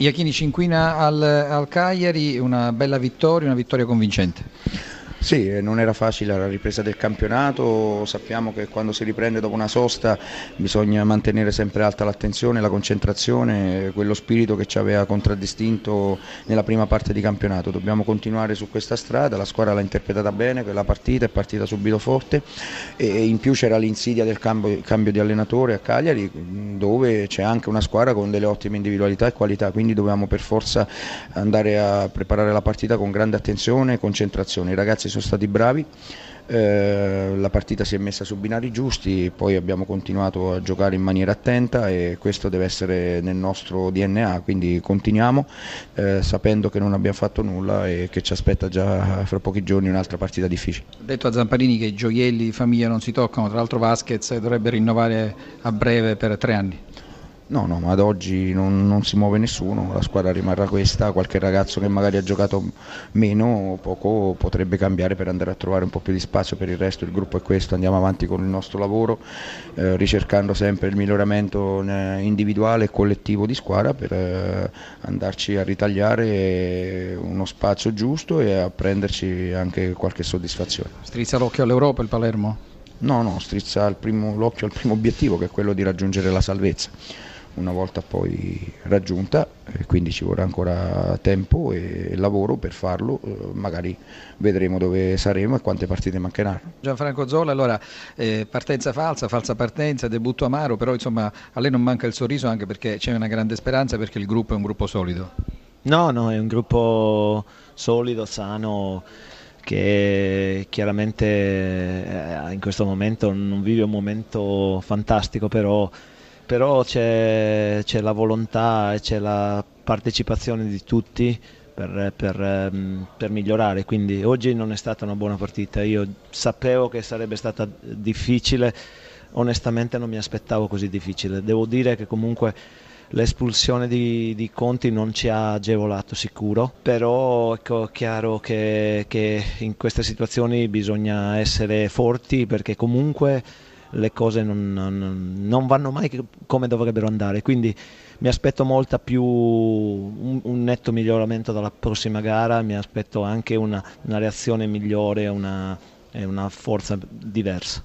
Iachini ci inquina al, al Cagliari, una bella vittoria, una vittoria convincente. Sì, eh, non era facile la ripresa del campionato, sappiamo che quando si riprende dopo una sosta bisogna mantenere sempre alta l'attenzione, la concentrazione, quello spirito che ci aveva contraddistinto nella prima parte di campionato. Dobbiamo continuare su questa strada, la squadra l'ha interpretata bene, quella partita è partita subito forte e in più c'era l'insidia del cambio, cambio di allenatore a Cagliari dove c'è anche una squadra con delle ottime individualità e qualità, quindi dobbiamo per forza andare a preparare la partita con grande attenzione e concentrazione. I ragazzi ragazzi sono stati bravi, eh, la partita si è messa su binari giusti, poi abbiamo continuato a giocare in maniera attenta e questo deve essere nel nostro DNA, quindi continuiamo eh, sapendo che non abbiamo fatto nulla e che ci aspetta già fra pochi giorni un'altra partita difficile. Ha detto a Zamparini che i gioielli di famiglia non si toccano, tra l'altro Vasquez dovrebbe rinnovare a breve per tre anni. No, no, ma ad oggi non, non, si muove nessuno, la squadra rimarrà questa, qualche ragazzo che magari ha giocato meno o poco potrebbe cambiare per andare a trovare un po' più di spazio, per il resto il gruppo è questo, andiamo avanti con il nostro lavoro, eh, ricercando sempre il miglioramento eh, individuale e collettivo di squadra per eh, andarci a ritagliare uno spazio giusto e a prenderci anche qualche soddisfazione. Strizza l'occhio all'Europa il Palermo? No, no, strizza l'occhio al primo obiettivo che è quello di raggiungere la salvezza una volta poi raggiunta, quindi ci vorrà ancora tempo e lavoro per farlo, eh, magari vedremo dove saremo e quante partite mancheranno. Gianfranco Zola, allora eh, partenza falsa, falsa partenza, debutto amaro, però insomma a lei non manca il sorriso anche perché c'è una grande speranza perché il gruppo è un gruppo solido. No, no, è un gruppo solido, sano che chiaramente eh, in questo momento non vive un momento fantastico, però però c'è, c'è la volontà e c'è la partecipazione di tutti per, per, ehm, per, migliorare. Quindi oggi non è stata una buona partita. Io sapevo che sarebbe stata difficile, onestamente non mi aspettavo così difficile. Devo dire che comunque l'espulsione di, di Conti non ci ha agevolato sicuro, però ecco, è chiaro che, che in queste situazioni bisogna essere forti perché comunque le cose non, non, non, vanno mai come dovrebbero andare. Quindi mi aspetto molta più un, un netto miglioramento dalla prossima gara, mi aspetto anche una, una reazione migliore, una, una forza diversa.